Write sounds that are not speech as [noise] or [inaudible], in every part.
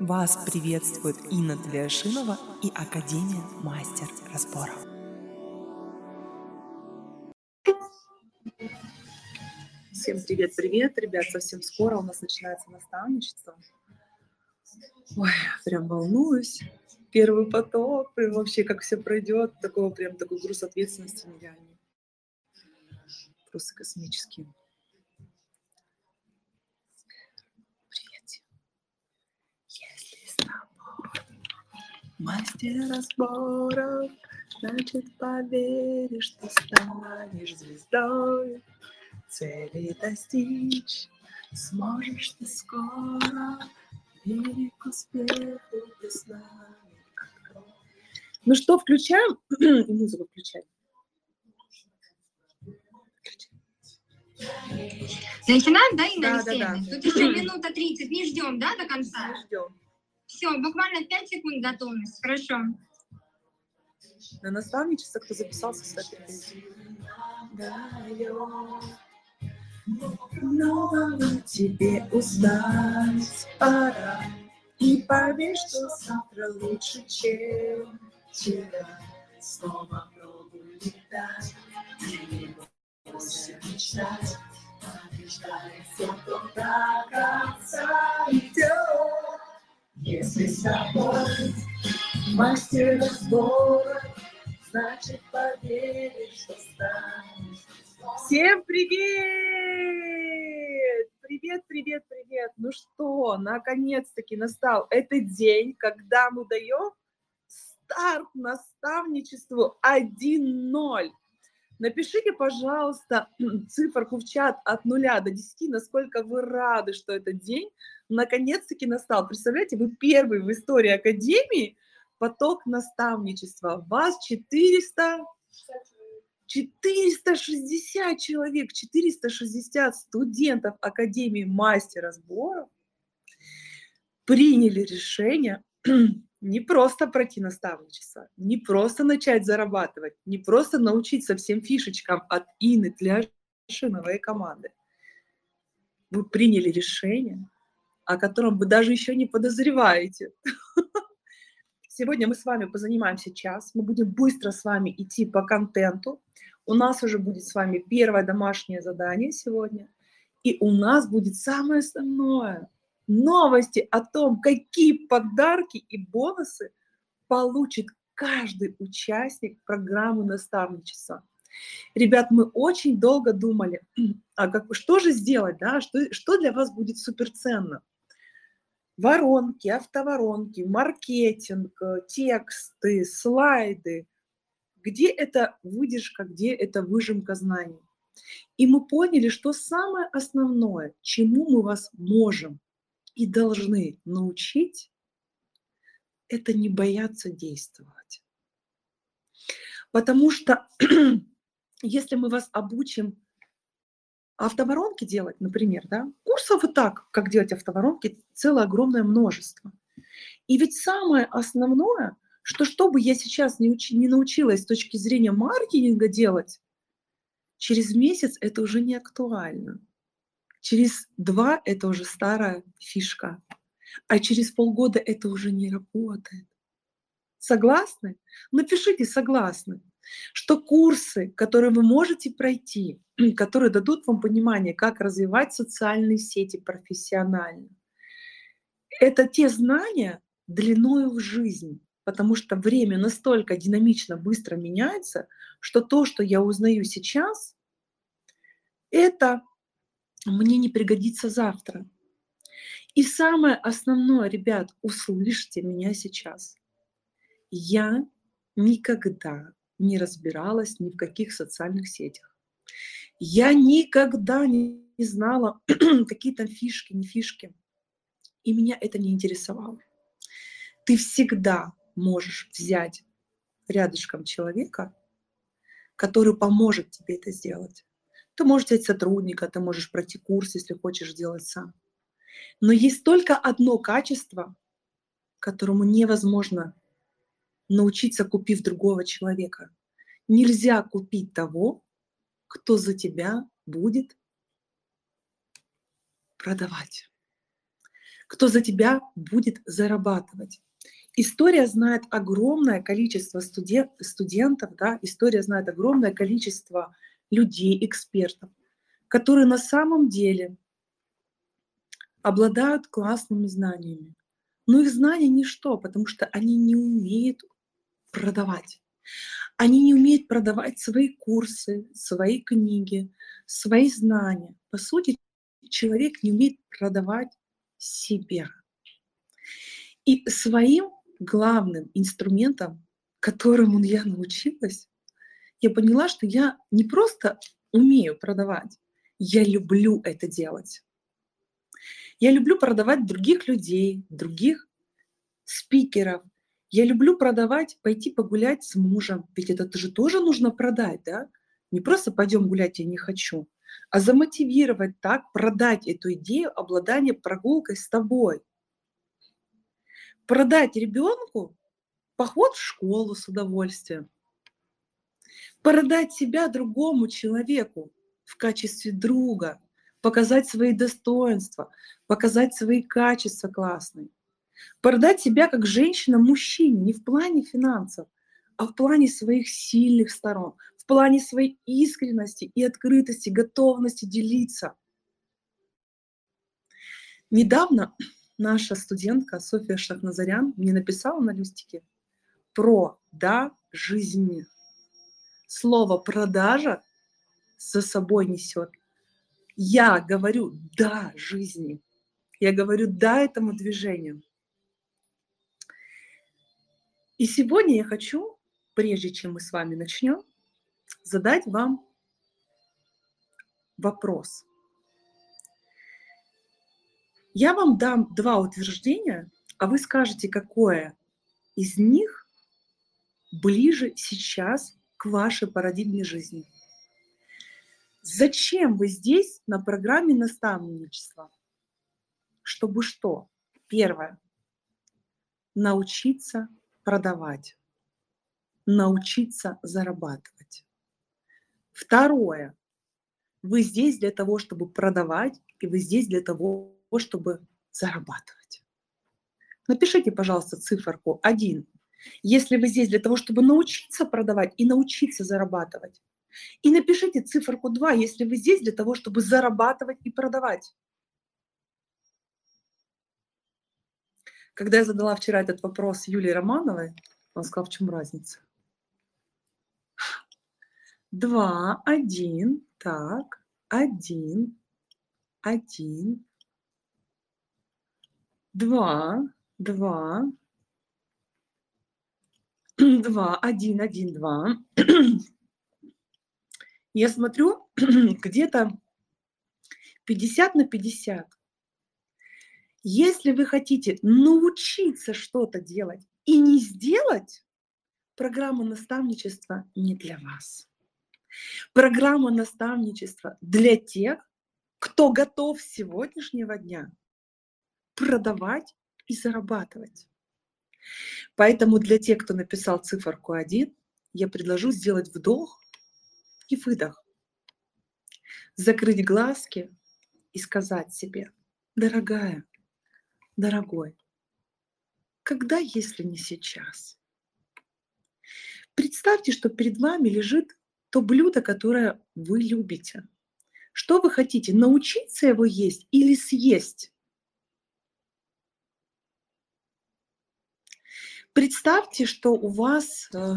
Вас приветствует Инна Тлешинова и Академия Мастер Разборов. Всем привет-привет, ребят, совсем скоро у нас начинается наставничество. Ой, прям волнуюсь. Первый поток, прям вообще как все пройдет, такого прям такой груз ответственности нереальный. Просто космический. Мастер разборов, значит поверишь, что станешь звездой. Цели достичь сможешь ты скоро, вере к успеху ты с нами открой. Ну что, включаем? [clears throat] И музыку включаем. Начинаем, да, Инна Да, да, да. Тут еще минута 30, не ждем, да, до конца? Мы ждем. Все, буквально 5 секунд готовность, хорошо. На наставничество, кто записался, кстати, Нового тебе узнать пора. И поверь, что завтра лучше, чем вчера. Снова пробуй летать, и не бойся мечтать. Кто до конца идет. Если с тобой мастер разбора, значит поверишь, что станешь. Всем привет! Привет, привет, привет! Ну что, наконец-таки настал этот день, когда мы даем старт наставничеству 1.0. Напишите, пожалуйста, [clears throat] циферку в чат от 0 до 10, насколько вы рады, что этот день наконец-таки настал. Представляете, вы первый в истории Академии поток наставничества. Вас 400... 460 человек, 460 студентов Академии мастера сборов приняли решение не просто пройти наставничество, не просто начать зарабатывать, не просто научиться всем фишечкам от Инны Тляшиновой команды. Вы приняли решение, о котором вы даже еще не подозреваете. [laughs] Сегодня мы с вами позанимаемся час, мы будем быстро с вами идти по контенту. У нас уже будет с вами первое домашнее задание сегодня. И у нас будет самое основное – новости о том, какие подарки и бонусы получит каждый участник программы наставничества. Ребят, мы очень долго думали, [clears throat] а как, что же сделать, да, что, что для вас будет суперценно воронки, автоворонки, маркетинг, э, тексты, слайды. Где это выдержка, где это выжимка знаний. И мы поняли, что самое основное, чему мы вас можем и должны научить, это не бояться действовать. Потому что [clears throat] если мы вас обучим автоворонки делать, например, да, курсов и так, как делать автоворонки, целое огромное множество. И ведь самое основное, что что бы я сейчас не, учи, не научилась с точки зрения маркетинга делать, через месяц это уже не актуально. Через два это уже старая фишка. А через полгода это уже не работает. Согласны? Напишите согласны, что курсы, которые вы можете пройти, [clears throat] которые дадут вам понимание, как развивать социальные сети профессионально, это те знания длиною в жизнь, потому что время настолько динамично быстро меняется, что то, что я узнаю сейчас, это мне не пригодится завтра. И самое основное, ребят, услышьте меня сейчас. Я никогда не разбиралась ни в каких социальных сетях. Я никогда не знала, [clears throat] какие там фишки, не фишки. И меня это не интересовало. Ты всегда можешь взять рядышком человека, который поможет тебе это сделать. Ты можешь взять сотрудника, ты можешь пройти курс, если хочешь сделать сам. Но есть только одно качество, которому невозможно научиться, купив другого человека. Нельзя купить того, кто за тебя будет продавать кто за тебя будет зарабатывать. История знает огромное количество студент, студентов, да, история знает огромное количество людей, экспертов, которые на самом деле обладают классными знаниями. Но их знания ничто, потому что они не умеют продавать. Они не умеют продавать свои курсы, свои книги, свои знания. По сути, человек не умеет продавать себя. И своим главным инструментом, которому я научилась, я поняла, что я не просто умею продавать, я люблю это делать. Я люблю продавать других людей, других спикеров. Я люблю продавать, пойти погулять с мужем. Ведь это же тоже нужно продать, да? Не просто пойдем гулять, я не хочу, а замотивировать так, продать эту идею обладания прогулкой с тобой. Продать ребенку поход в школу с удовольствием. Продать себя другому человеку в качестве друга, показать свои достоинства, показать свои качества классные. Продать себя как женщина мужчине, не в плане финансов, а в плане своих сильных сторон, в плане своей искренности и открытости, готовности делиться. Недавно наша студентка София Шахназарян мне написала на листике про «да» жизни. Слово «продажа» за собой несет я говорю «да» жизни. Я говорю «да» этому движению. И сегодня я хочу, прежде чем мы с вами начнем, задать вам вопрос. Я вам дам два утверждения, а вы скажете, какое из них ближе сейчас вашей парадигме жизни. Зачем вы здесь на программе наставничества? Чтобы что? Первое. Научиться продавать. Научиться зарабатывать. Второе. Вы здесь для того, чтобы продавать, и вы здесь для того, чтобы зарабатывать. Напишите, пожалуйста, циферку 1. Если вы здесь для того, чтобы научиться продавать и научиться зарабатывать, и напишите циферку 2, если вы здесь для того, чтобы зарабатывать и продавать. Когда я задала вчера этот вопрос Юлии Романовой, он сказал, в чем разница? Два, один, так, один, один, два, два, [clears throat] два, один, один, два. [clears throat] Я смотрю, [clears throat] где-то 50 на 50. Если вы хотите научиться что-то делать и не сделать, программа наставничества не для вас. Программа наставничества для тех, кто готов с сегодняшнего дня продавать и зарабатывать. Поэтому для тех, кто написал циферку 1, я предложу сделать вдох и выдох. Закрыть глазки и сказать себе, дорогая, дорогой, когда, если не сейчас? Представьте, что перед вами лежит то блюдо, которое вы любите. Что вы хотите, научиться его есть или съесть? Представьте, что у вас э,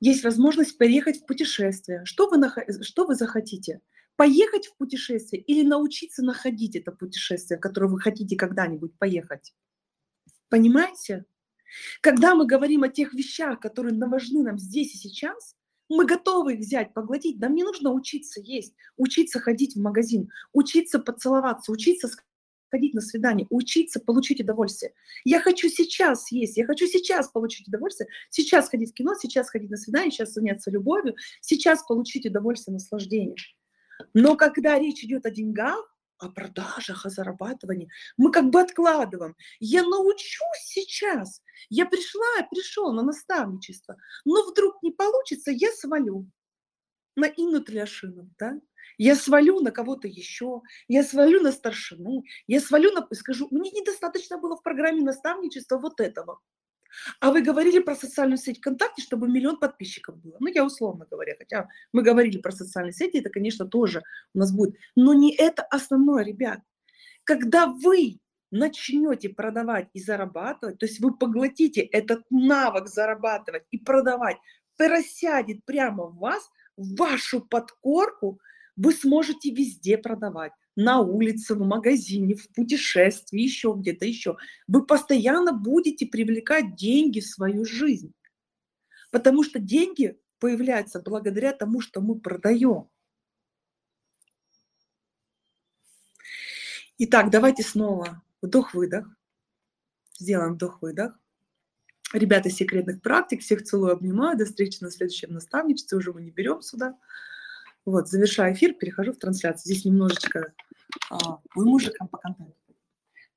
есть возможность поехать в путешествие. Что вы, что вы захотите? Поехать в путешествие или научиться находить это путешествие, в которое вы хотите когда-нибудь поехать? Понимаете? Когда мы говорим о тех вещах, которые важны нам здесь и сейчас, мы готовы их взять, поглотить. Нам не нужно учиться есть, учиться ходить в магазин, учиться поцеловаться, учиться ходить на свидание, учиться получить удовольствие. Я хочу сейчас есть, я хочу сейчас получить удовольствие, сейчас ходить в кино, сейчас ходить на свидание, сейчас заняться любовью, сейчас получить удовольствие, наслаждение. Но когда речь идет о деньгах, о продажах, о зарабатывании, мы как бы откладываем. Я научусь сейчас. Я пришла, пришел на наставничество, но вдруг не получится, я свалю на Инну Тляшину, да? Я свалю на кого-то еще, я свалю на старшину, я свалю на... Скажу, мне недостаточно было в программе наставничества вот этого. А вы говорили про социальную сеть ВКонтакте, чтобы миллион подписчиков было. Ну, я условно говоря, хотя мы говорили про социальные сети, это, конечно, тоже у нас будет. Но не это основное, ребят. Когда вы начнете продавать и зарабатывать, то есть вы поглотите этот навык зарабатывать и продавать, просядет прямо в вас, в вашу подкорку, вы сможете везде продавать. На улице, в магазине, в путешествии, еще где-то еще. Вы постоянно будете привлекать деньги в свою жизнь. Потому что деньги появляются благодаря тому, что мы продаем. Итак, давайте снова вдох-выдох. Сделаем вдох-выдох. Ребята секретных практик, всех целую, обнимаю. До встречи на следующем наставничестве. Уже мы не берем сюда. Вот, завершаю эфир, перехожу в трансляцию. Здесь немножечко а, вы мужикам по контенту.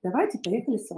Давайте, поехали с вами.